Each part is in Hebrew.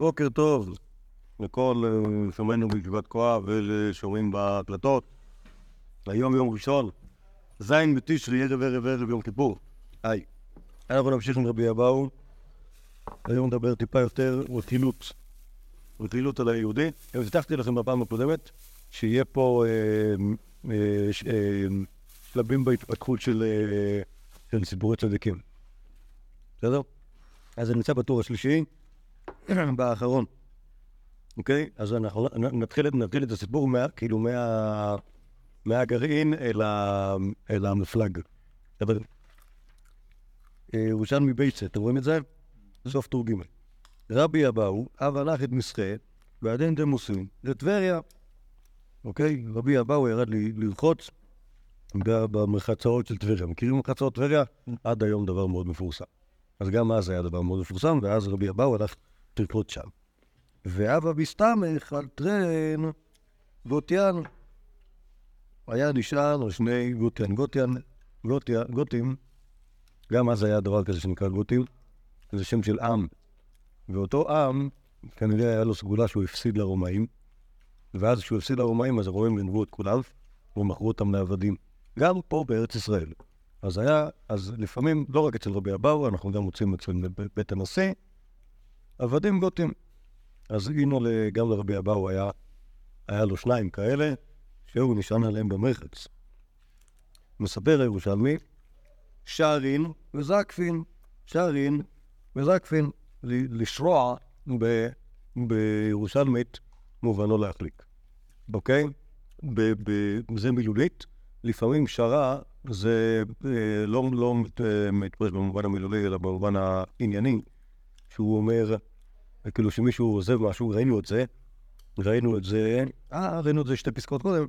בוקר טוב לכל אה, שומעינו בישיבת כוח ולשומעים בהקלטות. היום יום ראשון, ז' בתשרי, ערב ערב ערב יום כיפור. היי. אנחנו נמשיך עם רבי אבאו. היום נדבר טיפה יותר רכילות. רכילות על היהודי. הבטחתי לכם בפעם הקודמת שיהיה פה אה, אה, שלבים בהתפתחות של סיפורי צדיקים. בסדר? אז אני נמצא בטור השלישי. באחרון. אוקיי? אז אנחנו נתחיל, נתחיל את הסיפור מה, כאילו מה, מהגרעין אל, ה, אל המפלג. בסדר? אה, ירושלמי בייצה, אתם רואים את זה? סוף טור ג'. רבי אבאו, אב הלך את מסחה, ועדין דמוסים, לטבריה. אוקיי? רבי אבאו ירד ל- לרחוץ ב- במרחצאות של טבריה. מכירים מרחצאות טבריה? עד היום דבר מאוד מפורסם. אז גם אז היה דבר מאוד מפורסם, ואז רבי אבאו הלך לרקוד שם. ואבא בסתמך על טרן גוטיין. היה נשען על שני גוטיין. גוטיין, גוטיה, גותים, גם אז היה דבר כזה שנקרא גותים, זה שם של עם. ואותו עם, כנראה היה לו סגולה שהוא הפסיד לרומאים, ואז כשהוא הפסיד לרומאים, אז הרומאים גנבו את כולם, ומכרו אותם לעבדים. גם פה בארץ ישראל. אז היה, אז לפעמים, לא רק אצל רבי אבאו, אנחנו גם מוצאים אצל בית הנשיא, עבדים גותים. אז הנה גם לרבי אבאו היה, היה לו שניים כאלה, שהוא נשען עליהם במרחץ. מספר הירושלמי, שערין וזקפין, שערין וזקפין, לשרוע ב, בירושלמית מובנו להחליק. אוקיי? ב, ב, זה מילולית. לפעמים שרה זה אה, לא, לא אה, מתפרש במובן המילולי, אלא במובן הענייני, שהוא אומר, כאילו שמישהו עוזב משהו, ראינו את זה, ראינו את זה, אה, ראינו את זה שתי פסקאות קודם,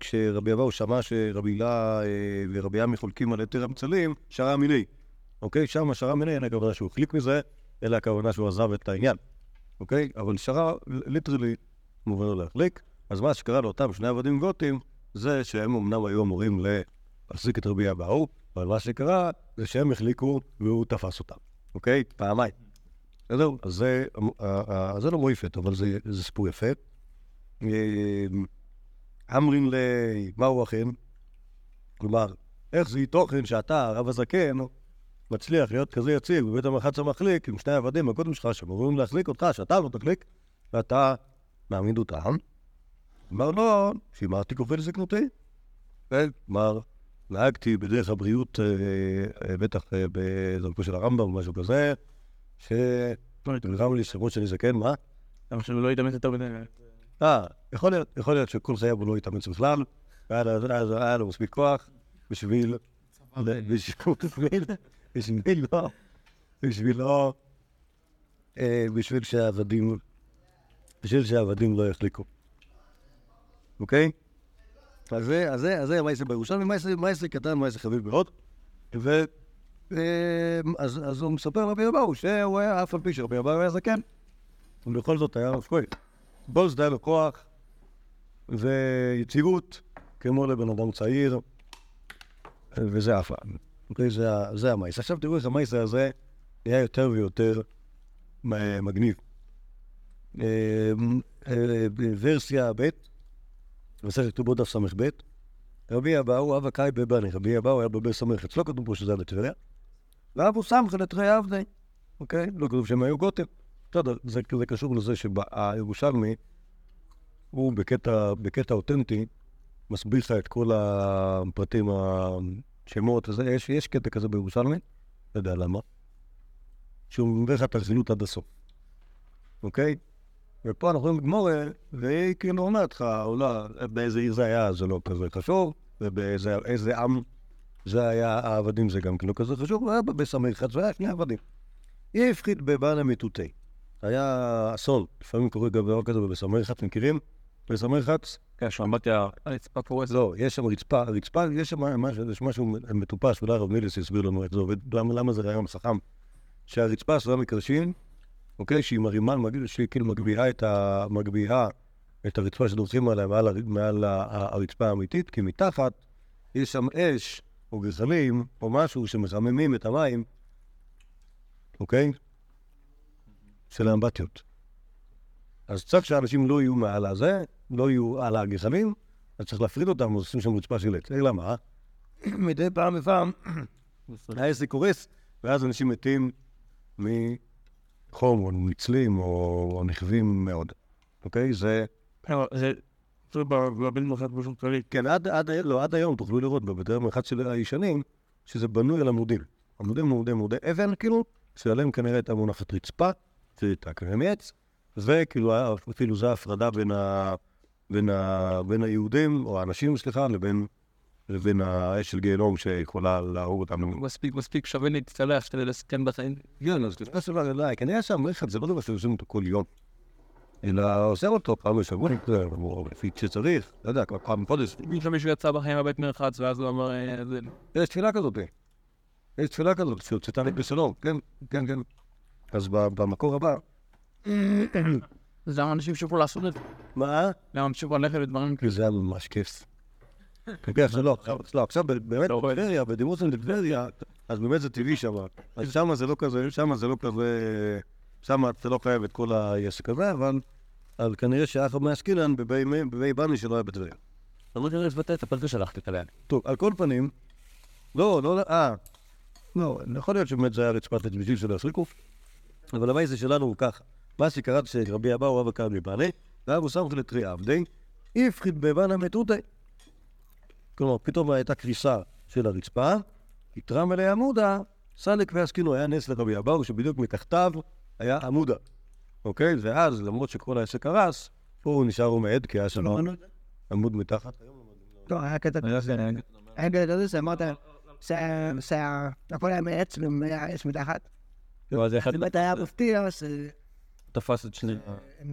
כשרבי אבאו שמע שרבי הילה אה, ורבי עמי חולקים על היתר המצלים, שרה מיני. אוקיי? שם שרה מיני, אין הכוונה שהוא החליק מזה, אלא הכוונה שהוא עזב את העניין. אוקיי? אבל שרה ליטרלי מובנו להחליק. אז מה שקרה לאותם שני עבדים גותים, זה שהם אמנם היו אמורים להחזיק את רבי אבאו, אבל מה שקרה זה שהם החליקו והוא תפס אותם. אוקיי? פעמיים. בסדר? אז זה, אה, לא מויפת, אבל זה, סיפור יפה. אה, אמרין לי, מהו אכן? כלומר, איך זה תוכן שאתה, הרב הזקן, מצליח להיות כזה יציב בבית המרחץ המחליק עם שני עבדים הקודם שלך שאמורים להחליק אותך, שאתה לא תחליק, ואתה מעמיד אותם. אמר לו, שימרתי כופה לזקנותי. כלומר, נהגתי בדרך הבריאות, אה, אה, בטח אה, בדרכו של הרמב"ם או משהו כזה, שנראה לי שמות שאני זקן, מה? למה שהוא לא יתאמץ יותר מדי? אה, יכול להיות, יכול להיות שכל חייו הוא לא התאמץ בכלל, והיה לו- מספיק כוח בשביל, בשביל, בשביל לא, בשביל לא, בשביל שהעבדים, בשביל שהעבדים לא יחליקו. אוקיי? אז זה, אז זה, אז זה מייסר בירושלמי, מייסר, מייסר קטן, מייסר חביב מאוד. ו... אה, אז, אז הוא מספר לרבי אבאו שהוא היה, אף על פי שרבי אבאו היה זקן, ובכל זאת היה רב כהן. בוז היה לו ויציבות, כמו לבן אדם צעיר, וזה אף פעם. זה, זה המייס. עכשיו תראו איך המייס הזה נהיה יותר ויותר מ- מגניב. אה, אה, ורסיה ב', מסכת כתובות דף ס"ב, רבי אבאו אבא קאי בבני, רבי אבאו היה בבית סמך, אצלו כתוב פה שזה היה בטבריה, ואבו סמכה לתרי עבדי, אוקיי? לא כתוב שהם היו גותים. בסדר, זה, זה קשור לזה שהירושלמי, הוא בקטע, בקטע אותנטי, מסביר לך את כל הפרטים, השמות, וזה, יש, יש קטע כזה בירושלמי, לא יודע למה, שהוא מביא לך את הרכילות עד הסוף, אוקיי? ופה אנחנו רואים גמורה, והיא כאילו אומרת לך, אולי באיזה עיר זה היה, זה לא כזה חשוב, ובאיזה איזה עם זה היה, העבדים זה גם לא כזה חשוב, הוא היה בסמכת, והיה שני עבדים. היא הפחית בבענה מטוטי. היה אסון, לפעמים קורה גם דבר כזה בבסמרחץ, מכירים? בסמרחץ? כן, שמעתי הרצפה פורסת. לא, יש שם רצפה, רצפה, יש שם משהו, יש משהו מטופש, אולי הרב מיליס יסביר לנו איך זה עובד, למה, למה זה רעיון חכם. שהרצפה עשויה מקרשים, אוקיי, שהיא מרימה, שהיא כאילו מגביהה את, ה, מגביהה את הרצפה שדורכים עליה מעל, הר- מעל הרצפה האמיתית, כי מתחת יש שם אש או גחלים או משהו שמחממים את המים, אוקיי? של האמבטיות. אז צריך שאנשים לא יהיו מעל הזה, לא יהיו על הגחלים, אז צריך להפריד אותם, עושים שם רצפה של עץ. אלא מה? מדי פעם בפעם העסק קורס, ואז אנשים מתים מחום, או מצלים, או, נכווים מאוד. אוקיי? זה... לא, זה... בבית מרחק באופן כללי. כן, עד, לא, היום תוכלו לראות בבתי המרחץ של הישנים, שזה בנוי על עמודים. עמודים עמודי עמודי אבן, כאילו, שעליהם כנראה הייתה מונחת רצפה, שהייתה כנראה מעץ, וכאילו היה, אפילו זו ההפרדה בין היהודים, או האנשים, סליחה, לבין, לבין האש של גיהנום שיכולה להרוג אותם. מספיק, מספיק שווה להצטלח כדי לסכן בחיים. כן, אז לפני שבוע, לא, כנראה שהמרחץ זה לא דבר שעושים אותו כל יום. אלא עושה אותו פעם בשבוע, או לפי שצריך, לא יודע, כבר פעם. פתאום מישהו יצא בחיים מהבית מרחץ, ואז הוא אמר, אה, זה... יש תפילה כזאת. יש תפילה כזאת, שהוצאתה לי בשלום, כן, כן, כן. אז במקור הבא, אז למה אנשים המשיכו לעשות את זה? מה? למה המשיכו ללכת לדברים כי זה היה ממש כיף. כן, זה לא, עכשיו, לא, עכשיו באמת בטבריה, בדימוס על טבריה, אז באמת זה טבעי שם. אז שם זה לא כזה, שם זה לא כזה, שם אתה לא חייב את כל העסק הזה, אבל כנראה שאחר מאשקלן בבי בני שלא היה בטבריה. אני לא יודע לבטא את הפרקה שלחתי עליה. טוב, על כל פנים, לא, לא, אה, לא, יכול להיות שבאמת זה היה רצפת בשביל שלא יסריקו, אבל המייסה שלנו הוא ככה. מה שקראתי שרבי אבאו רבא קרא מבעלי, ואבו סמכי לתרי עבדי, הפחיד בבנה מתותי. כלומר, פתאום הייתה קריסה של הרצפה, התרם אליה עמודה, סלק ועסקינו, היה נס לרבי אבאו, שבדיוק מתחתיו היה עמודה. אוקיי? ואז, למרות שכל העסק קרס, פה הוא נשאר עומד, כי היה שם עמוד מתחת. לא, היה קטע, היה קטע כזה שאמרת, שה- שה- הכל היה מעץ והיה עץ מתחת. אז אחד באמת היה מפתיע שהם תפס את שני...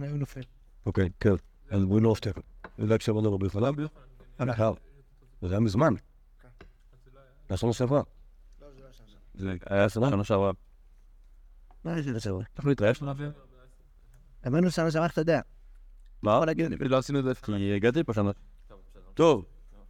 היו נופלים. אוקיי, כן. אז בואי לא אופתע. זה לא הקשבנו לו בפניו? זה היה מזמן. זה השנה שעברה. זה היה סדר שנה שעברה. מה זה לזה? אנחנו נתראה להעביר? אמרנו שנה שעברה, אתה יודע. מה? לא עשינו את זה. כי הגעתי פה שנה. טוב,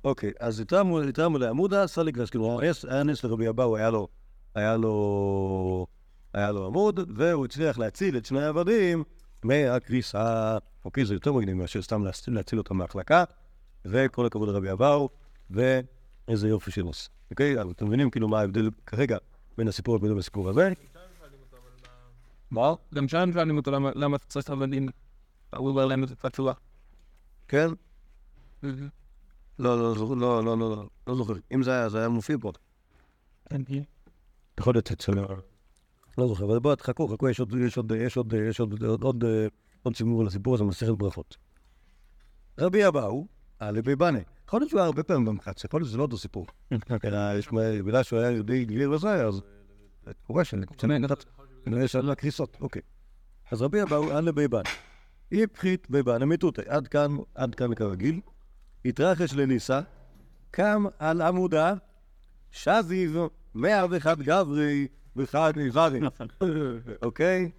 אוקיי. אז התרמנו לעמודה, סליק כאילו, היה נס לרבי אבאו, היה לו... היה לו... היה לו עמוד, והוא הצליח להציל את שני העבדים מהקריסה. אוקיי, זה יותר מגניב מאשר סתם להציל אותם מהחלקה, וכל הכבוד לרבי אבאו, ואיזה יופי של נס. אוקיי, אז אתם מבינים כאילו מה ההבדל כרגע בין הסיפור הקודם לסיפור הזה? מה? גם שם שואלים אותו למה- אתה צריך עבדים. הוא אומר להם את התשובה. כן? לא, לא, לא, לא, לא, לא, לא זוכר. אם זה היה, זה היה מופיע פה. יכול להיות אצל... לא זוכר, אבל בואו תחכו, חכו, יש עוד, יש עוד, יש עוד, יש עוד, עוד, עוד, אה, עוד סיפור לסיפור הזה, מסכת ברכות. רבי אבאו, הלבי בנה. יכול להיות שהוא היה הרבה פעמים במחץ, יכול להיות שזה לא אותו סיפור. אלא יש, בגלל שהוא היה יהודי גליר וזה, אז... קורה שאני קצת נתת, כנראה שהיה קריסות, אוקיי. אז רבי אבאו, הלבי בנה. איפחית בבנה מתותי. עד כאן, עד כאן כרגיל. התרחש לניסה, קם על עמודה, שזיב, מאה ואחד גברי, ואחד נברי. אוקיי?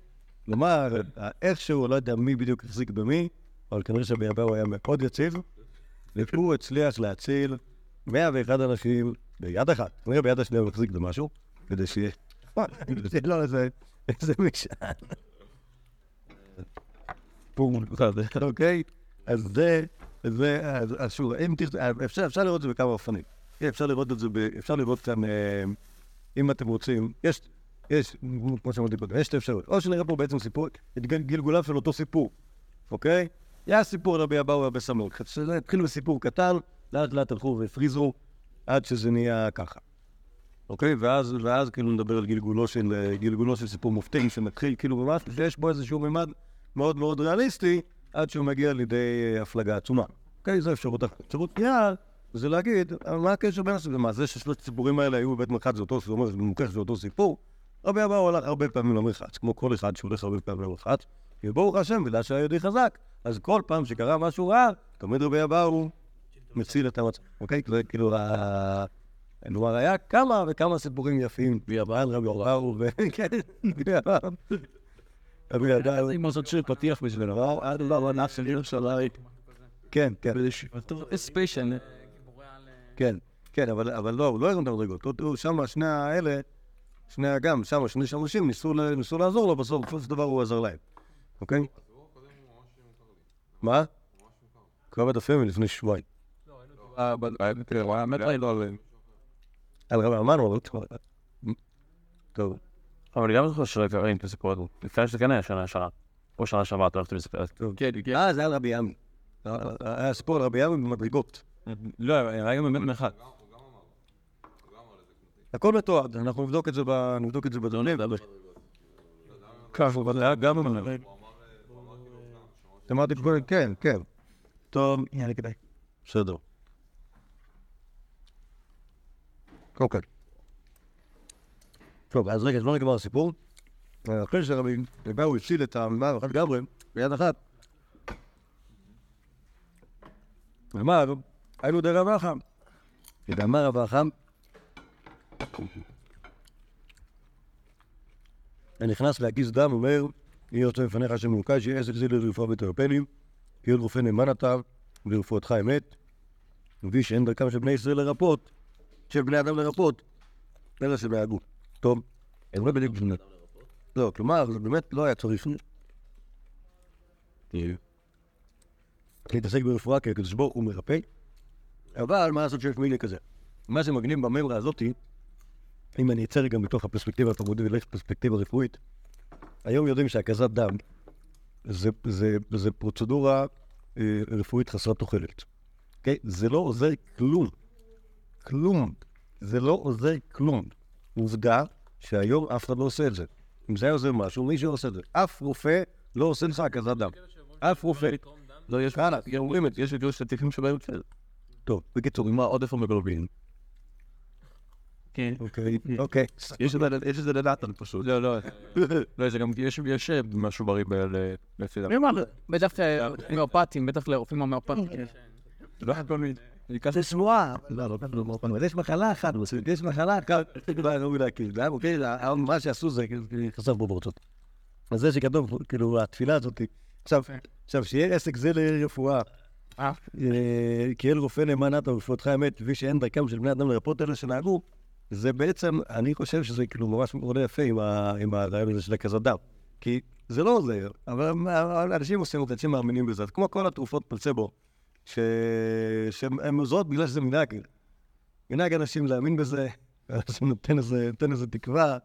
כלומר, איכשהו, לא יודע מי בדיוק החזיק במי, אבל כנראה שביבאו היה מאוד יציב, והוא הצליח להציל 101 אנשים ביד אחת. כנראה ביד השנייה הוא החזיק במשהו, כדי שיהיה... זה לא איזה... משען. בום, אוקיי? אז זה, זה, אז שוב, אם תרצו, אפשר, לראות את זה בכמה אופנים. כן, אפשר לראות את זה, אפשר לראות כאן, אה, אם אתם רוצים, יש, יש, כמו שאמרתי קודם, יש שתי אפשרויות. או שנראה פה בעצם סיפור, את גל- גלגוליו של אותו סיפור, אוקיי? היה סיפור רבי אבאו הרבה סמוך. שזה התחיל בסיפור קטן, לאט לאט הלכו והפריזו, עד שזה נהיה ככה. אוקיי? ואז, ואז כאילו נדבר על גלגולו של, גלגולו של סיפור מופתי, שמתחיל כאילו ממש, שיש בו איזשהו ממד מאוד מאוד ריאליסטי, עד שהוא מגיע לידי אה, הפלגה עצומה. אוקיי? זו אפשרות אחת. אפשרות שנייה, זה להגיד, מה הקשר בין הסיפורים? מה, זה ששלושת הסיפורים האלה היו בבית מרחץ, זה אותו, אומר, זה מוכח שזה אותו סיפור. רבי אבאו הלך הרבה פעמים למרחץ, כמו כל אחד שהולך הרבה פעמים למרחץ, וברוך השם, בגלל שהיה יהודי חזק, אז כל פעם שקרה משהו רע, תמיד רבי אבאו מציל את המצב. אוקיי? זה כאילו. כלומר, היה כמה וכמה סיפורים יפים, ביבן, רבי אבאו, וכן, ביבן. רבי אבאו. אם לעשות שיר פתיח בשבילו. לא, עד לא, לא, נאצל ירושלים. כן, כן, ספיישל. כן, כן, אבל לא, הוא לא הרים את המדרגות. שם, שני האלה, שני אגם, שם, שני ל- ניסו לעזור לו, בסוף, בסופו של דבר הוא עזר להם, אוקיי? מה? קרב את הפמי לפני שבועיים. אה, ב- אה, תראה, הוא היה מת לא עליהם. על רבי אמרנו, אבל... טוב. אבל אני גם זוכר שראיתי את הסיפור הזה. לפני שזה כן היה שנה שעברה. או שנה שעברה, אתה הולכת לספר. כן, כן. אה, זה היה על רבי ימי. היה סיפור על רבי ימי במדרגות. לא, היה גם באמת מרחק. הכל מתועד, אנחנו נבדוק את זה ב- נבדוק את זה בדיונים. ככה, אבל היה גם במדרגות. אמרתי קודם, כן, כן. טוב, יאללה, כדאי. בסדר. אוקיי. טוב, אז רגע, אז לא נגמר הסיפור. אחרי שרבי אליהו הציל את המאמר אחד לגמרי, ביד אחת. אמר, היינו די רב החם. ואמר רב החם, הנכנס להקיס דם, אומר, יהיה יוצא בפניך השם מלוקה, שיהיה עסק זה לרפואה בתרפנים, כי עוד רופא נאמן אתה, ורפואתך אמת. מביא שאין דרכם של בני ישראל לרפות, של בני אדם לרפות, אלא של בני הגוף. טוב, אז לא בדיוק בשביל... לא, כלומר, זה באמת לא היה צריך להתעסק ברפואה, כי הקדוש ברוך הוא מרפא, אבל מה לעשות שיש מילי כזה? מה שמגניב בממרה הזאתי, אם אני אצא רגע מתוך הפרספקטיבה התרבותית ולך פרספקטיבה רפואית, היום יודעים שהקזת דם זה, זה, זה פרוצדורה אה, רפואית חסרת תוחלת. אוקיי? זה לא עוזר כלום. כלום. זה לא עוזר כלום. עובדה שהיום אף אחד לא עושה את זה. אם זה היה עוזר משהו, מישהו עושה את זה. אף רופא לא עושה לך הקזת דם. אף רופא. לא, יש. אומרים את, יש וידאו סטטיסטים שבהם. טוב, בקיצור, מה עודף המגלובין? כן. אוקיי, אוקיי. יש את זה- יש את זה לדעתן פשוט. לא, לא. לא, זה גם, יש אה, משהו בריא לפי אני אומר, בטח הומאופטים, בטח לרופאים הומאופטים. לא היה כל מיני. זה שמועה. לא, לא, לא, לא, יש מחלה אחת, יש מחלה אחת, לא אוקיי, מה שעשו זה חסר פרופורציות. אז זה שכתוב, כאילו, התפילה הזאת, עכשיו, שיהיה עסק זה לרפואה, אה? אה, כי אל רופא נאמן אתה ורפואתך אמת, וכפי שאין דרכם של בני אדם לרפות אלה שנהגו, זה בעצם, אני חושב שזה כאילו ממש עולה יפה עם הרעיון הזה של הכזת דם. כי זה לא עוזר, אבל אנשים עושים את זה, אנשים מאמינים בזה. כמו כל התרופות פלצבו, שהן עוזרות בגלל שזה מנהג. מנהג אנשים להאמין בזה, זה נותן איזה תקווה,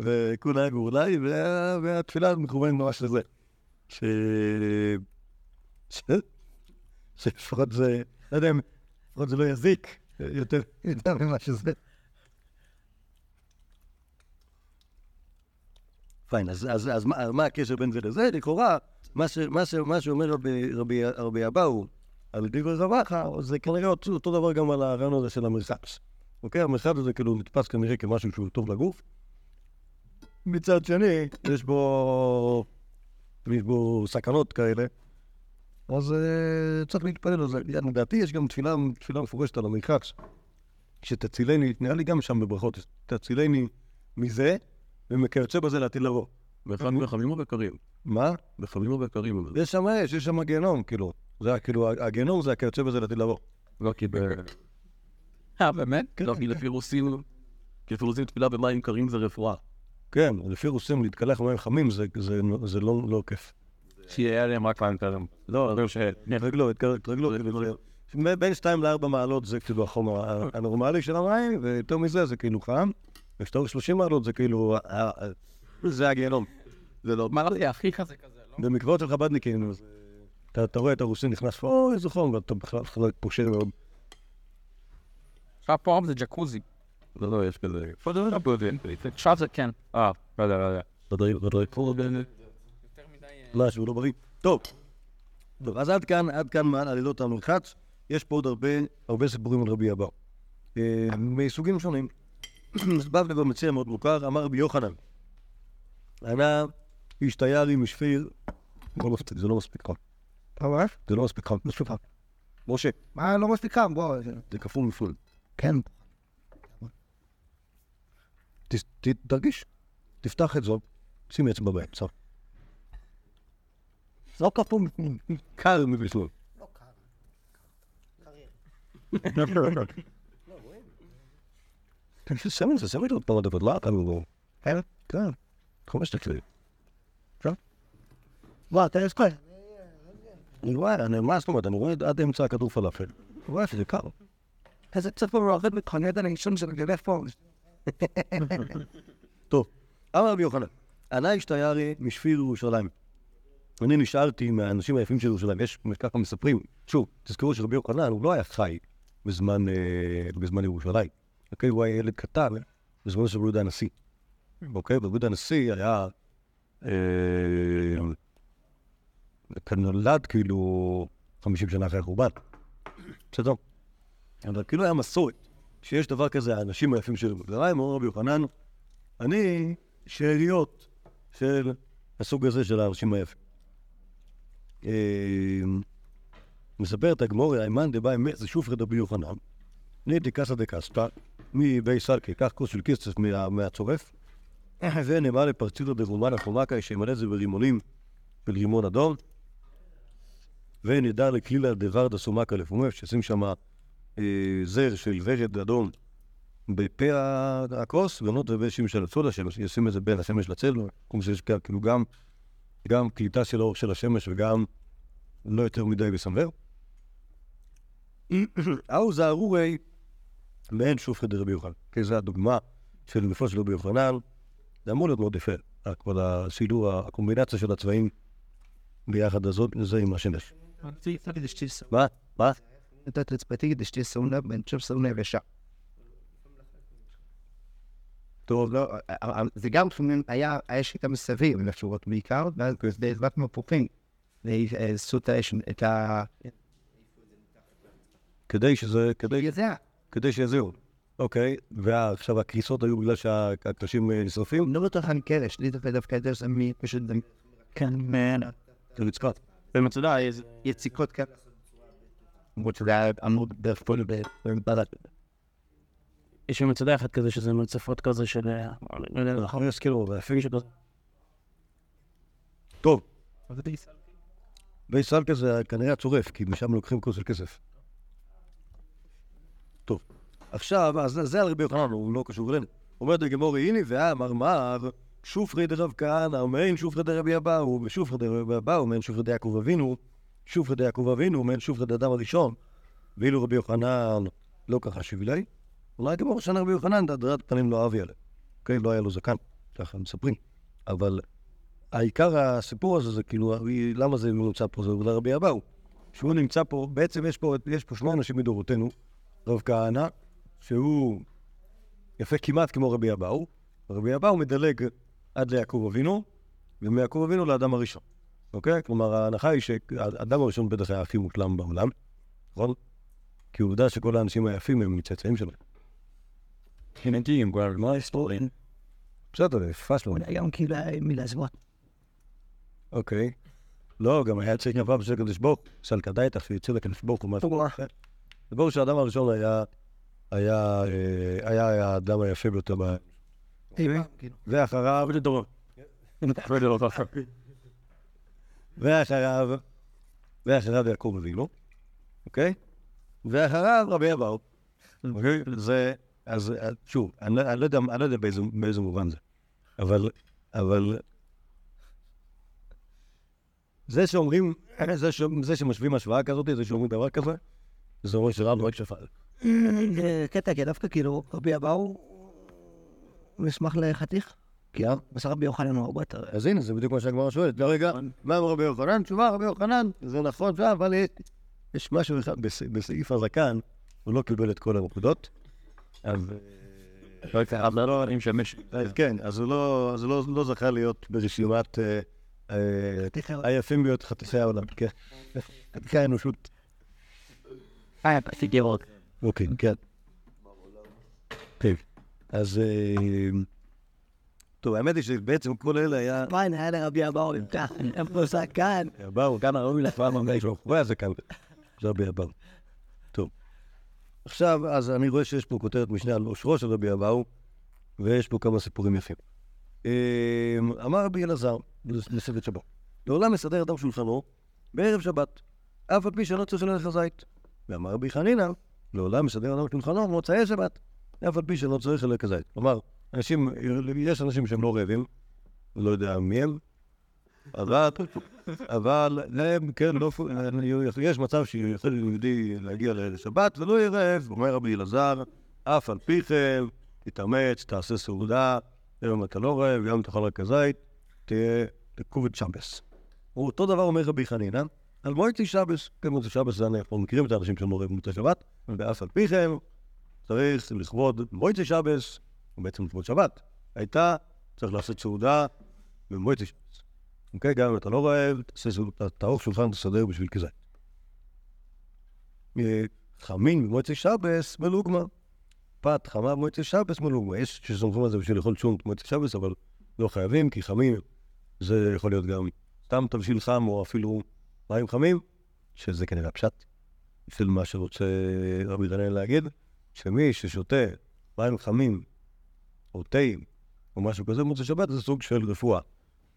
וכולם ואולי, וה- והתפילה מכוונת ממש לזה. ש... שלפחות זה, לא יודע אם, לפחות זה לא יזיק יותר ממה שזה. פיין, אז, אז, אז, מה, מה הקשר בין זה לזה? לכאורה, מה, מה, מה שאומר רבי, רבי, רבי אבאו על דברי רבחה, זה כנראה אותו, אותו דבר גם על הרעיון הזה של המרחץ. אוקיי? המרחץ הזה כאילו נתפס כנראה כמשהו שהוא טוב לגוף. מצד שני, יש בו, יש בו סכנות כאלה. אז uh, צריך להתפלל על זה. לדעתי יש גם תפילה, תפילה מפורשת על המרחץ, שתצילני, נראה לי גם שם בברכות, תצילני מזה, וכיוצא בזה לעתיד לבוא. באחד מחמים או בקרים? מה? בחמים או בקרים? יש שם אש, יש שם גיהנום, כאילו. זה כאילו, הגיהנום זה הכיוצא בזה לעתיד לבוא. לא, כי ב... אה, באמת? לא, כי לפי רוסים... כי לפי רוסים תפילה במים קרים זה רפואה. כן, לפי רוסים להתקלח במים חמים זה, זה, זה לא, לא כיף. שיהיה להם רק מים קרים. לא, התרגלו. כאילו, בין 2 ל-4 מעלות זה כאילו החום ה- הנורמלי של המים, ויותר מזה זה כאילו חם, וכשאתה רואה 30 מעלות זה כאילו, ה- ה- זה הגיהנום. זה לא... אמר לי, הכי חזק כזה, לא? במקוואות של חב"דניקים, אז, אה, אתה רואה את הרוסי נכנס, אוי, איזה חום, ואתה בכלל בכלל פושר מאוד. עכשיו פה זה ג'קוזי. לא, לא, יש כזה... עכשיו זה כן. אה, לא יודע, לא יודע. בדרי, בדרי, משהו לא בריא. טוב. טוב, אז עד כאן, עד כאן מעל עלילות המרחץ. יש פה עוד הרבה, הרבה סיפורים על רבי אבאו. אה, מסוגים שונים. בבלי במציע מאוד מוכר, אמר רבי יוחנן. ענה איש תיירי משפיר, לא מספיק, זה לא מספיק חם. מה? זה לא מספיק חם. מספיק חם. משה, מה לא מספיק חם? בוא. זה כפול מפלול. כן. תרגיש, תפתח את זאת, שים אצבע באמצע. לא כפול מפלול. קר מפלול. שמן זה, שמן עוד פעם הדבר, לא? אבל הוא- כן? כן, חמש דקות. בוא, אתה יש כל. אני רואה, מה זאת אומרת, אני רואה עד אמצע הכדור פלאפל. רואה שזה קר. איזה צפון רועד מתחנן על העישון של גלף פה. טוב, אמר רבי יוחנן, ענה אשתיירי משפיר ירושלים. אני נשארתי מהאנשים היפים של ירושלים, יש ככה מספרים, שוב, תזכרו שרבי יוחנן הוא לא היה חי בזמן ירושלים. אוקיי, הוא היה ילד קטן בזמנו של רבי יהודה הנשיא. אוקיי, ורבי יהודה הנשיא היה... אה, נולד כאילו 50 שנה אחרי החורבן. בסדר? אבל כאילו היה מסורת, שיש דבר כזה, האנשים היפים של ירושלים, אומר רבי יוחנן, אני שאריות של הסוג הזה של האנשים היפים. אה, מספרת הגמורי, האמן דבאי מזה שופרי דבי יוחנן, ניתי קסא דקסטה, מבי סלקי, קח כוס של כסף מה- מהצורף, ונאמר לפרציתו דרומן החומקה, שימלא את זה ברימונים של רימון אדום, ונדע לכלילה דוורדה סומקה לפומף, שישים שם אה, זר של ורד אדום בפה הכוס, ונות ובשים של הצוד השמש, ישים את זה בין השמש לצל, כמו שיש כאילו גם, גם קליטה של האור של השמש וגם לא יותר מדי בסמבר. ההוא זה ארורי מעין שופכי דרבי יוחנן. כי זו הדוגמה של של רבי יוחנן, זה אמור להיות מאוד יפה, כל הסידור, הקומבינציה של הצבעים ביחד הזאת, זה עם השמש. מה? מה? אתה תצפתי כדי שתהיה סאונה, ואני חושב סאונה יבשה. טוב, לא, זה גם לפעמים היה, היה שיטה מסביב לתשובות בעיקר, ואז בעזרת מפוחים, ועשו את האש- את ה... כדי שזה, כדי, יזע. כדי שיזהו. אוקיי, ועכשיו הקריסות היו בגלל שהקרשים אה, נשרפים? לא בטוח על קרש, לי דווקא דווקא יותר זה פשוט כן, זה רצפה. במצודה, איזה... יציקות כאלה. למרות שזה היה אמור דרך פה בבלט. יש במצודה אחד כזה שזה מצפות כזה של... אה, לא יודע, אנחנו נזכירו, ויפים מישהו כזה. טוב. בי סלקה זה כנראה הצורף, כי משם לוקחים כוס של כסף. טוב. עכשיו, אז זה על רבי יוחנן, הוא לא קשור אלינו. אומרת הגמורי, הנה ואמר מר, שופרי דרב כהנא, ומעין שופרי דרבי אבאו, ושופרי דרבי אבאו, ומעין שופרי דיעקב אבינו, שופרי דיעקב אבינו, ומעין שופרי דאדם הראשון. ואילו רבי יוחנן לא ככה שבילי, אולי כמו שנה רבי יוחנן, דרת פנים לא אהבי עליה. אוקיי, לא היה לו זקן, ככה מספרים. אבל העיקר הסיפור הזה זה כאילו, למה זה נמצא פה? זה בגלל רבי אבאו. שהוא נמצא פה, בעצם יש פה, יש פה שני אנשים מדורותינו, רב כהנא, שהוא יפה כמעט כמו רבי אבאו, רבי אבאו מדלג עד ליעקב אבינו, ומיעקב אבינו לאדם הראשון, אוקיי? כלומר, ההנחה היא שהאדם הראשון בטח היה הכי מושלם בעולם, נכון? כי עובדה שכל האנשים היפים הם מצאצאים שלהם. קינטים, כבר מה הספורין? בסדר, פסלו. היום כאילו היה מילה זמן. אוקיי. לא, גם היה צריך נבוא בשביל הקדוש ברוך הוא, סלקא דייתא, שיצא לקדוש ברוך הוא. זה ברור שהאדם הראשון היה, היה, אה, היה האדם היפה ביותר ב... ואחריו, ואחריו, ואחריו יעקב אבינו, אוקיי? ואחריו רבי אבאו. אוקיי? זה, אז שוב, אני לא- אני לא יודע אני לא יודע באיזה- באיזה מובן זה, אבל, אבל זה שאומרים, זה, ש... זה שמשווים השוואה כזאת, זה שאומרים דבר כזה, זה אומר שרב רק שפל. קטע, כי דווקא כאילו, רבי אבאו, הוא נשמח לחתיך. כי בסך רבי יוחנן הוא הרבה יותר... אז הנה, זה בדיוק מה שהגמרא שואלת. לא רגע, מה אמר רבי יוחנן? תשובה, רבי יוחנן, זה נכון, זה, אבל יש- יש משהו אחד, בס- בסעיף הזקן, הוא לא קיבל את כל הנקודות. אז לא יקרה, אבל לא אני משמש. כן, אז הוא לא- לא- לא זכה להיות ברשימת אה, אה, היפים ביותר חתיכי העולם, כן. חתיכי האנושות. אה, פסיק ירוק. אוקיי, כן. אז... אה, טוב, האמת היא שבעצם כל אלה היה... מה, היה לרבי אבאו נמתח, איפה זקן? באו, כאן הראוי לפעם המאה שלו, הוא היה זקן. זה רבי אבאו. טוב. עכשיו, אז אני רואה שיש פה כותרת משנה על אושרו של רבי אבאו, ויש פה כמה סיפורים יפים. אה, אמר רבי אלעזר, לסבת שבת, לעולם מסדר אדם שולחנו בערב שבת, אף על פי שלא צריך ללכת לזית. ואמר רבי חנינא, לעולם מסדר אדם שולחנו במוצאי שבת, אף על פי שלא צריך ללכת לזית. כלומר, אנשים, יש אנשים שהם לא רעבים, לא יודע מי הם, אבל, אבל הם, כן, לא, יש מצב שיכול יהודי להגיע לשבת ולא יהיה רעב, אומר רבי אלעזר, אף על פי כן, תתאמץ, תעשה סעודה, גם אם אתה לא רעב, גם אם תאכל רק הזית, תהיה כובד שבס. אותו דבר אומר רבי חנינא, על מועצי שבס, כן, מועצי שבס, אנחנו מכירים את האנשים רעבים במוצאי שבת, ואף על פי כן, צריך לכבוד מועצי שבס, או בעצם לכבוד שבת, הייתה, צריך לעשות סעודה במועצי שבס. אוקיי? גם אם אתה לא רעב, תערוך שולחן, תסדר בשביל כזה. אה, חמין במועצי שבס, מלוגמה. פת חמה במועצי שבס, מלוגמה. יש שסומכים על זה בשביל לאכול שום במועצי שבס, אבל לא חייבים, כי חמים זה יכול להיות גם סתם תבשיל חם, או אפילו מים חמים, שזה כנראה פשט של מה שרוצה רבי דניאל להגיד, שמי ששותה מים חמים, או תה, או משהו כזה במוצאי שבת, זה סוג של רפואה.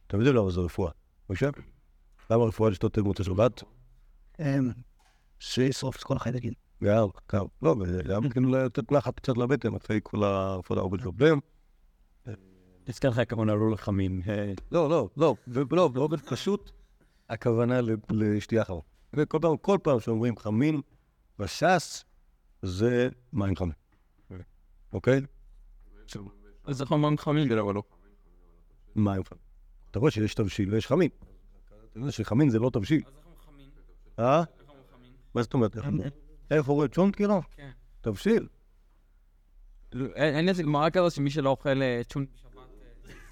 אתם יודעים למה זה רפואה, משה? למה רפואה לשתות תה במוצאי שבת? אמ, שישרוף את כל החיידקים. גם, גם, לא, גם כאילו לתת נחת קצת לבטן, אחרי כל העבודה שעובדים. נזכר לך הכוונה לא לחמים. אה, לא, לא, לא, לא, באופן פשוט, הכוונה ל- לשתייה חמה. וכל פעם, כל פעם שאומרים חמין בש"ס, זה מים חמים. אוקיי? אז זה חומרים חמים. כן, אבל לא. מים חמים. אתה רואה שיש תבשיל ויש חמין. אתה יודע שחמין זה לא תבשיל. אה? מה זאת אומרת? איך אומרים צ'ונט כאילו? כן. תבשיל. אין איזה גמרא כזו שמי שלא אוכל אה, צ'ון בשבת...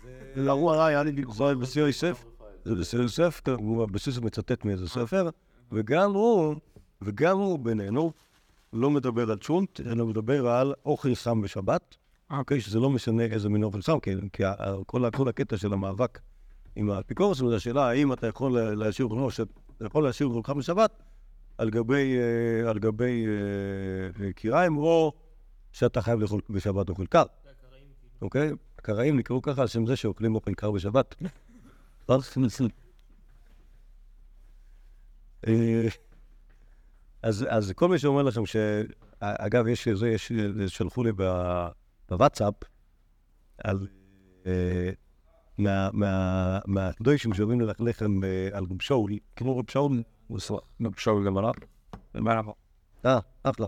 אה, לא, הוא היה לי זה בשיר יוסף. זה כן, הוא בסיס מצטט מאיזה ספר, וגם הוא, וגם הוא בינינו, לא מדבר על צ'ונט, אלא מדבר על אוכל חם בשבת. אוקיי, שזה לא משנה איזה מין אוכל חם, כי- כל הקטע של המאבק עם האפיקורסים, זה השאלה האם אתה יכול להשאיר אוכל חם, אתה יכול להשאיר חם בשבת על גבי, אה, על גבי אה, אה, קיריים, או שאתה חייב לאכול בשבת אוכל קר. אוקיי? קראים נקראו ככה על שם זה שאוכלים אוכל קר בשבת. אה, אז, כל מי שאומר לכם ש... אגב, יש זה, יש, שלחו לי בוואטסאפ על... אה, מה- מה- מהקדושים שאוהבים ללכלך הם אה, על רב שאול, כמו רב שאול, פשוט גם עליו. אה, אחלה.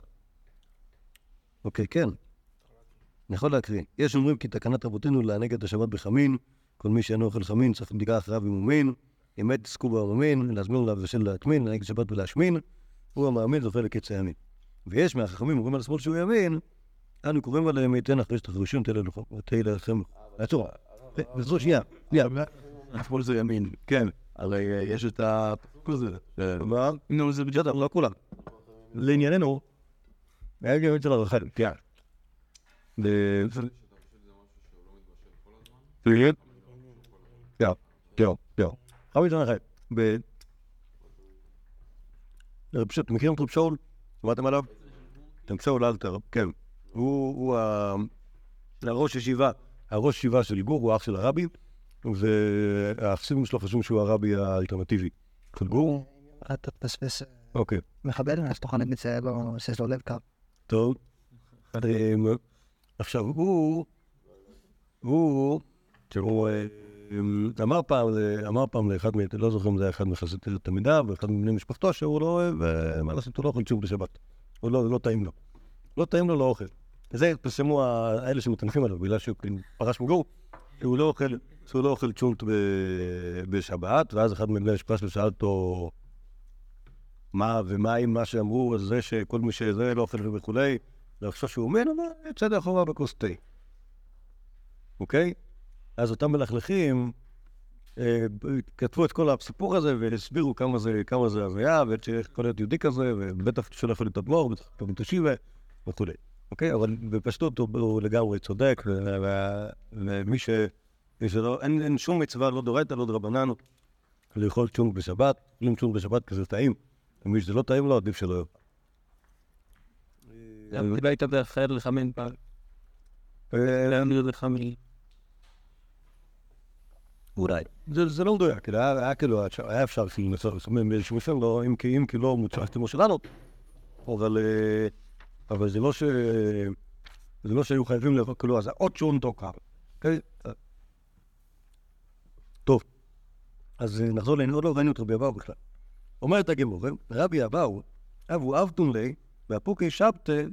אוקיי, כן. אני יכול להקריא. יש אומרים כי תקנת רבותינו לענג את השבת בחמין, כל מי שאינו אוכל חמין צריך בדיקה אחריו אם הוא מין, אם מת תזכו בממין, להזמין עליו ושל להטמין, את שבת ולהשמין, הוא המאמין זוכה לקץ הימין. ויש מהחכמים אומרים על השמאל שהוא ימין, אנו קוראים עליהם יתן אחרי שתחרישון תהיה לכם. עצור. עצור שנייה, שנייה. השמאל זה ימין. כן. הרי אה, יש את הפסוק הזה. ש- מה? נו, זה בג'ת. לא כולם. לענייננו, היה גם של הרחל, כן. ב- כן, כן, כן, כן. חמי שנה חי. ב... אתם מכירים את רב שאול? שמעתם עליו? רב שאול אלתר, כן. הוא הראש ישיבה, הראש ישיבה של גור, הוא אח של הרבי, והחסידים שלו חושבים שהוא הרבי האלטרנטיבי של גור. אתה תפספס אוקיי. מחבל, אז תוכל לצייר לו, שיש לו לב קר. טוב. עכשיו, הוא, הוא, אמ, אמר פעם, אמר פעם לאחד, לא זוכר אם זה היה אחד מחסידי תלמידיו, ואחד מבני משפחתו, שהוא לא אוהב, אה, מה לעשות, הוא לא אוכל צ'וב בשבת. הוא לא, לא טעים לו. לא טעים לו, לא אוכל. זה פרסמו האלה שמטנפים עליו, בגלל שהוא כאילו פרש מגור, שהוא לא אוכל, שהוא לא אוכל צ'ונט בשבת, ואז אחד מבני המשפחה שלו שאל אותו, מה ומה עם מה שאמרו, אז זה שכל מי שזה לא אוכל וכולי, לחשוב שהוא אומר, אבל יצא די אחורה בכוס תה. אוקיי? אז אותם מלכלכים אה, כתבו את כל הסיפור הזה והסבירו כמה זה, כמה זה הזיה, ויכול להיות יהודי כזה, ובטח שלא יכול להיות אדמו"ר, בטח יכול להיות תשיבה וכולי. אוקיי? אבל בפשטות הוא, הוא לגמרי צודק, ומי ש... שלא, אין, אין שום מצווה, לא דורייתא, לא דרבנן, לאכול צ'ונג בשבת, אוכלים צ'ונג בשבת כי זה טעים. ומי שזה לא טעים לו, עדיף שלא יאכל. גם אם היית באחר לחמין פעם. אה, להמיר לחמין. אולי. זה, לא מדויק, כאילו, היה, כאילו, היה אפשר כאילו לסמן באיזשהו לא, אם כי אם כי לא מוצלח כמו שלנו, אבל, אה, אבל זה לא ש... זה לא שהיו חייבים לאכול כלום, זה עוד שעון תוקף. אוקיי? טוב, אז אה, נחזור לעניין, עוד לא ראינו את רבי אבאו בכלל. אומרת הגמור, רבי אבאו, אבו אבטון לי, והפוקי שבתא,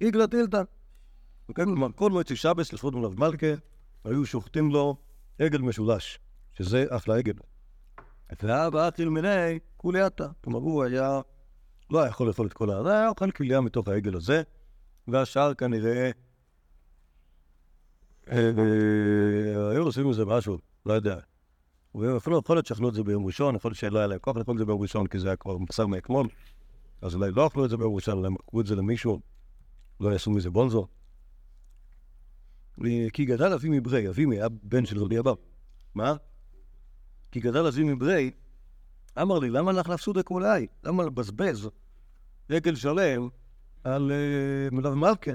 איגלה טילתא. וכן, כלומר, כל מועצי שבס, לכבוד מלאב מלכה, היו שוחטים לו עגל משולש, שזה אחלה עגל. ואבא אכיל מיני קולייתא. כלומר, הוא היה, לא היה יכול לאכול את כל הזה, היה אוכל כליה מתוך העגל הזה, והשאר כנראה... אה, אה, היו עושים מזה משהו, לא יודע. ואפילו יכול להיות שאכלו את זה ביום ראשון, יכול להיות שלא היה להם כוח לאכול את זה ביום ראשון, כי זה היה כבר בשר מאתמול, אז אולי לא אכלו את זה ביום ראשון, אולי מכרו את זה למישהו, לא יעשו מזה בונזו. כי גדל אבי מברי, אבי היה בן של רבי אבא. מה? כי גדל אבי מברי, אמר לי, למה לך להפסוד לכולי? למה לבזבז רגל שלם על אה, מלאב מלכה?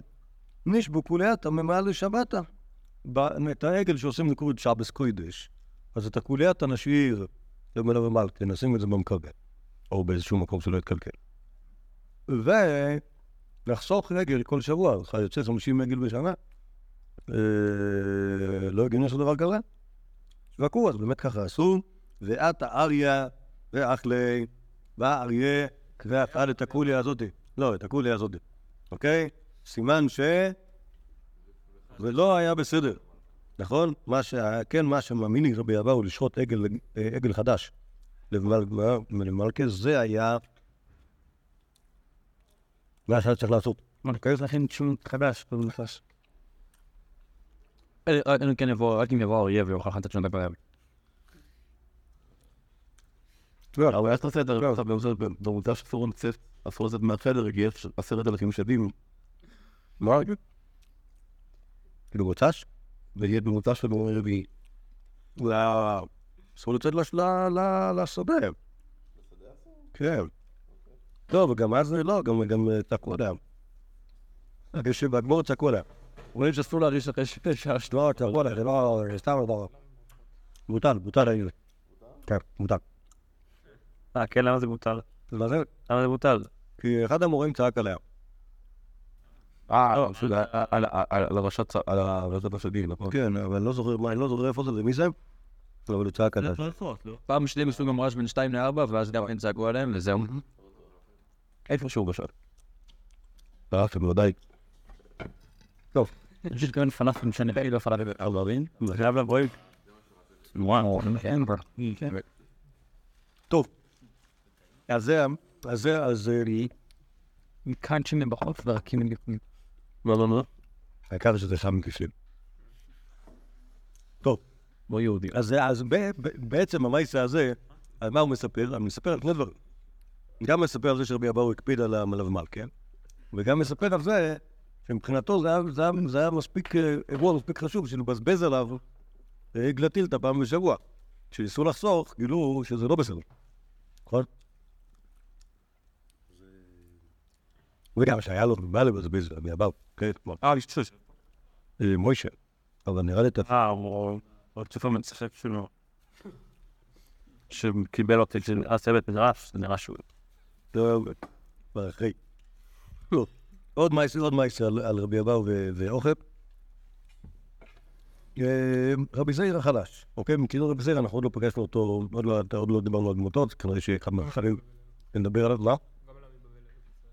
נשבו כולייתא ממעל לשבתא. ב- את העגל שעושים לקרוא את שבס קוידש, אז את הכולייתא נשאיר למלאב מלכה, נשים את זה במקרקע, או באיזשהו מקום שלא יתקלקל. ונחסוך רגל כל שבוע, יוצא 50 רגל בשנה. אה, לא הגיוני לעשות דבר כזה. שבקו, אז באמת ככה עשו, ואת האריה ואכלי, והאריה ואכל את הקוליה הזאתי. לא, את הקוליה הזאתי, אוקיי? סימן ש... זה לא היה בסדר, נכון? מה שהיה, כן, מה שמאמיני רבי אבא הוא לשחוט עגל, אה, עגל חדש למלכה, זה היה מה שהיה צריך לעשות. אוקיי, אז לכן שום חדש, נכנס. אלא אם כן יבוא, רק אם יבוא אריה ויאכל לך את השנת בערב. אבל איך תעשה את זה במוצר שאסור לצאת, אסור לצאת מהחדר, הגיע עשרת אלפים שדים. מה? כאילו מוצ"ש? ויהיה במוצר של ביום רביעי. אסור לצאת לשדה. כן. לא, וגם אז לא, גם גם אה, צעקו עליהם. כשבגמור צעקו עליהם. רואים שאסור להרגיש אחרי שעה לא, צעקו עליהם, זה לא, סתם לא. בוטל, בוטל העיר. כן, בוטל. אה, כן, למה זה בוטל? למה זה בוטל? כי אחד המורים צעק עליה. אה, פשוט על- על- על על הרשת, על הרשת השדים, נכון? כן, אבל אני לא זוכר מה, אני לא זוכר איפה זה, ומי זה? אבל הוא צעק עליה. פעם שניהם עשו גם רעש בין 2 ל-4, ואז גם כן צעקו עליהם, וזהו. איפשהו בשל. אה, יש לי כאן פלאפל שאני לא פלאפל ערבים, זה חייב לבוא עם... וואו, אין כבר. טוב. אז זה, אז זה, אז אה, מכאן שהם בחוף ורקים מבפנים. לא, לא, לא. העיקר שזה שם כפלים. טוב. לא יהודי. אז, זה- בעצם המייסה הזה, על מה הוא מספר? אני מספר על שני דברים. גם מספר על זה שרבי אבאו הקפיד על המלאב מלכה, וגם מספר על זה שמבחינתו זה היה, זה היה, זה היה מספיק, אה, אירוע מספיק חשוב בשביל לבזבז עליו אה, גלטילתא פעם בשבוע. כשניסו לחסוך, גילו שזה לא בסדר. נכון? וגם שהיה לו מה לבזבז, רבי אבאו, כן, כמו אה, יש שש. אה, מוישה. אבל נראה לי את אה, הוא עוד סופר מצחק שלו. שקיבל אותי, אז צוות מדרש, זה נראה שהוא... לא, כבר אחרי. לא. עוד מייסר, עוד מייסר על, על רבי אבאו ו- ואוכב. אה, רבי זעיר החדש, אוקיי? מכיר רבי זעיר, אנחנו עוד לא פגשנו אותו, עוד לא, עוד לא דיברנו על דמותו, אז כנראה שאחד מהחברים נדבר עליו, מה?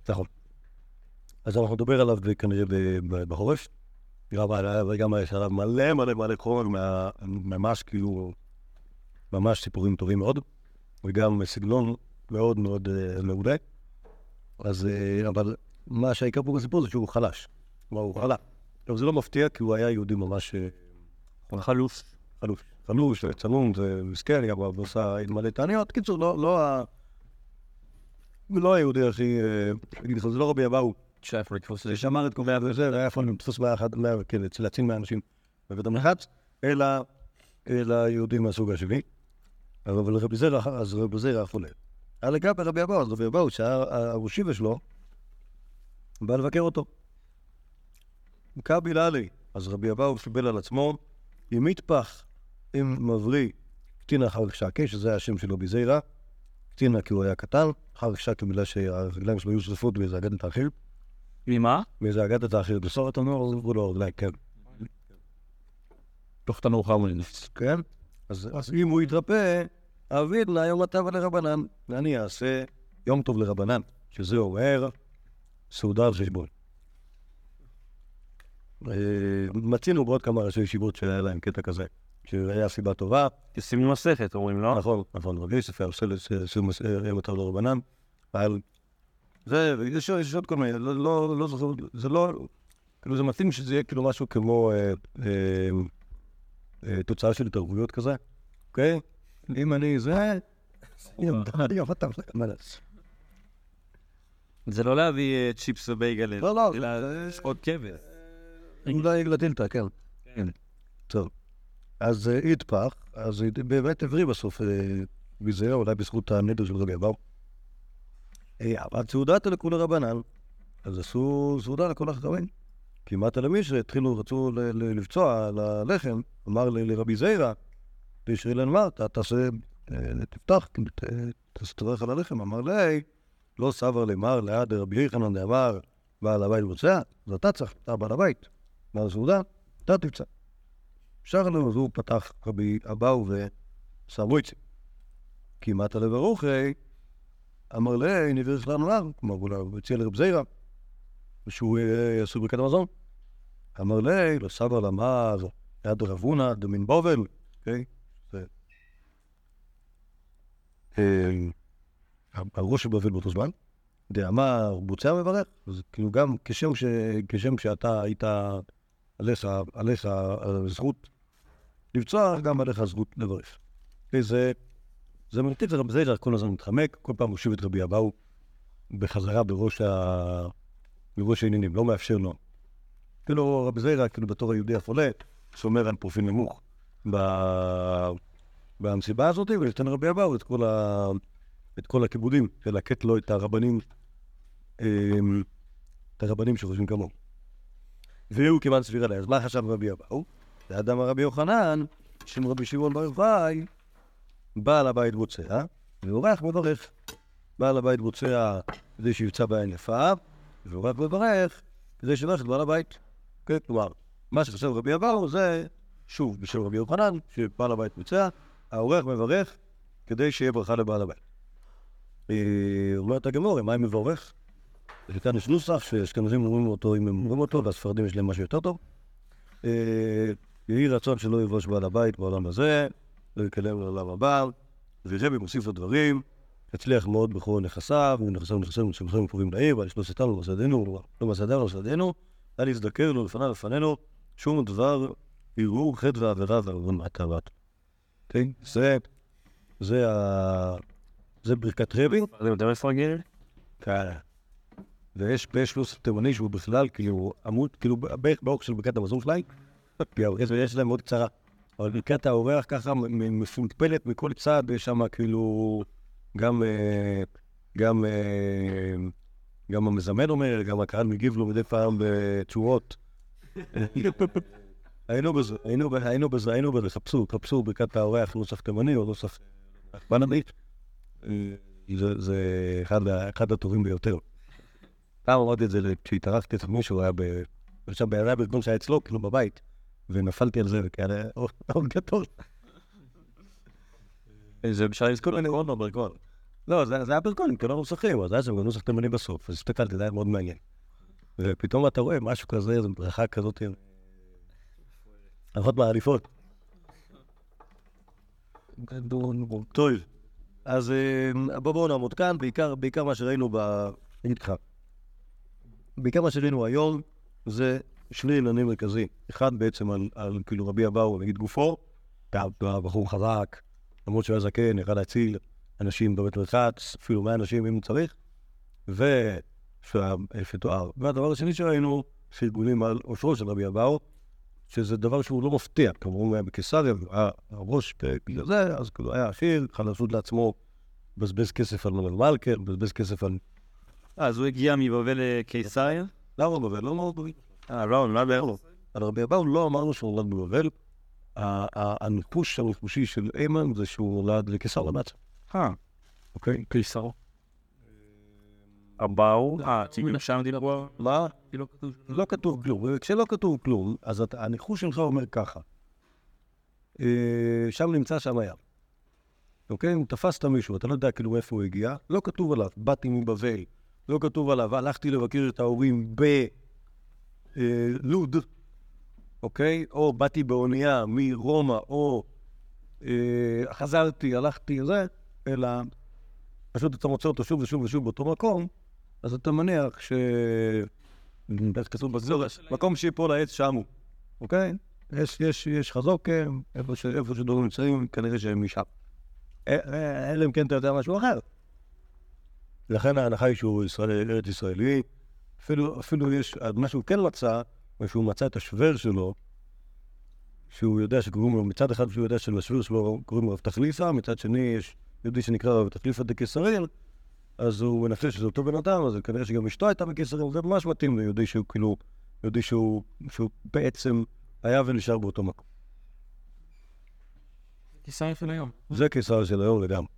נכון. אז אנחנו נדבר עליו כנראה ב- ב- בחורף. גם עליו- וגם יש עליו מלא מלא מלא חומר, ממש כאילו, ממש סיפורים טובים מאוד, וגם סגנון מאוד מאוד אה, מעולה. אז, אה, אבל מה שהעיקר פה בסיפור זה שהוא חלש. כלומר, הוא חלש. עכשיו, זה לא מפתיע, כי הוא היה יהודי ממש אה, חלוש. חלוש. חלוש, צנום, זה מסכן, הוא עושה מלא תעניות. קיצור, לא, לא ה... לא היהודי הכי... אה, אגיד לך, זה לא רבי אבאו. ששמר את קובע וזה, היה יכול לתפוס בעיה אחת, כן, להציל מהאנשים בבית המרחץ, אלא, אלא יהודים מהסוג השני. אבל רבי זרע, אז רבי זרע חולה. היה לגבי רבי אבאו, אז רבי אבאו, שהראשיבה שלו, בא לבקר אותו. כבי לאלי, אז רבי אבאו קיבל על עצמו, עם מטפח, עם מבריא, קטינה חרק שקה, שזה השם שלו בזעירה, קטינה כי הוא היה קטן, חרק שקה בגלל שהרגליים שלו היו שרפות באיזה אגדת האחר, ממה? מאיזה אגדת האחרת. בסוף התנור זרקו לו רגליים, כן. תוך תנור חמונינס. כן? אז, אם הוא יתרפא, אביד לה יום הטבה לרבנן. ואני אעשה יום טוב לרבנן, שזה אומר סעודה על חשבון. אה, מצינו בעוד כמה ראשי ישיבות שהיה להם קטע כזה, שהיה סיבה טובה. ישימו מסכת, אומרים, לא? נכון, נכון, רבי יוסף היה עושה יום הטוב לרבנן. אבל זה, יש עוד כל מיני, לא, לא, לא זוכר, זה לא, כאילו זה מתאים שזה יהיה כאילו משהו כמו אה, אה, אה, תוצאה של התערבויות כזה, אוקיי? אם אני זה, יום הטוב לרבנן. זה לא להביא אה, צ'יפס ובייגל, לא, לא, אלא עוד כבש. אולי גלטינטה, כן. כן. טוב. אז אה, יטפח, אז היא באמת הבריא בסוף אה, מזה, אולי בזכות הנדר של רבי אבאו. אה, אבל סעודת לכולי רבנן, אז עשו סעודה לכל החכמים. כמעט על המישרי התחילו, רצו לפצוע על הלחם, אמר לרבי זיירה, מה, אתה תעשה, אה, תפתח, ת- תעשה תברך על הלחם. אמר לי, לא סבר למר ליד רבי יחנן דאמר, בעל הבית רוצה, אז אתה צריך, אתה בעל הבית. מה הסעודה? אתה תפצע. אפשר לו, אז הוא פתח רבי אבאו וסמויצי. כמעט הלב הרוחי, אמר לי, נביך לנו נר, כלומר, הוא הציע לרב זיירה, שהוא אה, עשוי ברכת המזון. אמר לי, לא סבר למר, יד רבונה, דמין בובל, אוקיי? זה... הראש של בבל באותו זמן. דאמר בוצע מברך, אז כאילו גם כשם, ש... כשם שאתה היית עליך, עליך זכות לבצוע, גם עליך זכות לברך. וזה זה מרתיק לרב זיידר כל הזמן מתחמק, כל פעם מושיב את רבי אבאו בחזרה בראש, ה... בראש העניינים, לא מאפשר לו. כאילו רבי זיידר, כאילו בתור היהודי החולה, שומר על פרופיל נמוך ב... במסיבה הזאת, ונותן לרבי אבאו את כל, ה... את כל הכיבודים, ולקט לו את הרבנים, אמ, את הרבנים שחושבים כמוהו. והוא כמעט סביר עליה. אז מה חשב רבי אבאו? לאדם הרבי יוחנן, שם רבי שמעון בר יוחאי, בעל הבית בוצע, ואורח מברך. בעל הבית בוצע כדי שיבצע בעין יפה, ואורח מברך כדי שיברך את בעל הבית. כן, כלומר, מה שחשב רבי אבאו זה, שוב, בשם רבי יוחנן, שבעל הבית בוצע, האורח מברך כדי שיהיה ברכה לבעל הבית. אה, אומרת הגמור, מה עם מברך? וכאן יש נוסח שאשכנזים אומרים אותו אם הם אומרים אותו, והספרדים יש להם משהו יותר טוב. אה, יהי רצון שלא יבוש בעל הבית בעולם הזה, לא יקלם לעולם הבא, ורבי מוסיף לו דברים, יצליח מאוד בכל נכסיו, ונכסיו ונכסיו ונכסיו וקרובים לעיר, ועל שלושתם ומסעדנו, לא מסעדנו ומסעדנו, אל יזדקר לו לפניו לפנינו, שום דבר ערעור חטא ועבירה ועוון מעטרת. כן? זה, זה ה... זה ברכת רבי. אתם יותר מפרגן? כן. ויש פלוס תימני שהוא בכלל כאילו עמוד, כאילו בערך באורך של ברכת המזון שלהם, יש להם מאוד קצרה. אבל ברכת האורח ככה מפולפלת מכל צד, יש שם כאילו גם, אה, גם, אה, גם המזמן אומר, גם הקהל מגיב לו מדי פעם בתשואות. היינו בזה, היינו, בזה, היינו בזה, חפשו, חפשו ברכת האורח נוסח תימני או נוסח בנדית. זה, זה אחד, אחד הטובים ביותר. פעם אמרתי את זה כשהתארחתי אצל מישהו, היה ב... עכשיו היה בארגון שהיה אצלו, כאילו בבית, ונפלתי על זה, וכאלה, אור גדול. זה בשביל לזכור לנקרון או ברכון? לא, זה היה ברכון, עם כאלה נוסחים, אז היה שם נוסח תימני בסוף, אז הסתכלתי, זה היה מאוד מעניין. ופתאום אתה רואה משהו כזה, איזו ברכה כזאת, אחות מעליפות. טוב, אז בוא בואו נעמוד כאן, בעיקר, בעיקר מה שראינו ב... אני אגיד לך, בעיקר מה שראינו היום זה שני עניינים מרכזיים. אחד בעצם על, על כאילו רבי אבאו, נגיד גופו, בחור חזק, למרות שהוא היה זקן, יכל להציל אנשים בבית מרחץ, אפילו 100 אנשים אם צריך, ושתואר. והדבר השני שראינו, פרגונים על עושרו של רבי אבאו, שזה דבר שהוא לא מפתיע, כמובן הוא היה בקיסריה, היה הראש בגלל זה, אז כאילו היה עשיר, יכול לעשות לעצמו, בזבז כסף על מלך מלכר, בזבז כסף על... אה, אז הוא הגיע מבבל לקיסריה? למה בבל? לא אמרנו בבל. אה, לא, לא בערך. על רבי אבאו לא אמרנו שהוא נולד בבבל. ה- ה- הניחוש הניחושי של איימן זה שהוא נולד לקיסריה בעצם. אה, אוקיי? קיסר. הבאו, אה, ציגים שם דיברו, מה? לא כתוב שום לא כתוב כלום. וכשלא כתוב כלום, אז הניחוש שלך אומר ככה. אה, שם נמצא, שם היה. אוקיי? אם תפסת מישהו, אתה לא יודע כאילו איפה הוא הגיע, לא כתוב עליו, באתי מבבל. לא כתוב עליו, הלכתי לבקר את ההורים בלוד, אוקיי? או באתי באונייה מרומא, או אה, חזרתי, הלכתי, זה, אלא פשוט אתה מוצא אותו שוב ושוב ושוב באותו מקום, אז אתה מניח ש... איך כתוב בזור, מקום שיפול העץ שם הוא, אוקיי? יש, יש, יש חזוקם, איפה, ש, איפה שדברים נמצאים, כנראה שהם משם. אה, אה, אלא אם כן אתה יודע משהו אחר. לכן ההנחה היא שהוא ישראל, ארץ ישראלי. אפילו, אפילו יש, מה שהוא כן מצא, הוא שהוא מצא את השוור שלו, שהוא יודע שקוראים לו, מצד אחד שהוא יודע שלשוור שלו קוראים לו רב תחליפה, מצד שני יש יהודי שנקרא רב תחליפה דקיסריאל, אז הוא מנחש שזה אותו בן אדם, אז כנראה שגם אשתו הייתה בקיסריאל, זה ממש מתאים ליהודי שהוא כאילו, יהודי שהוא, שהוא בעצם היה ונשאר באותו מקום. קיסר של היום. זה קיסר של היום לגמרי.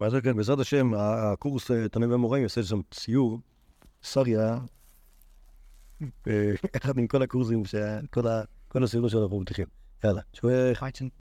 מה זה כן, בעזרת השם, הקורס אה, תנאים ומוראים יעשה שם ציור, סריה, אה, אחד עם כל הקורסים, כל הסיורים שאנחנו מבטיחים. יאללה, שווה חייצ'ן.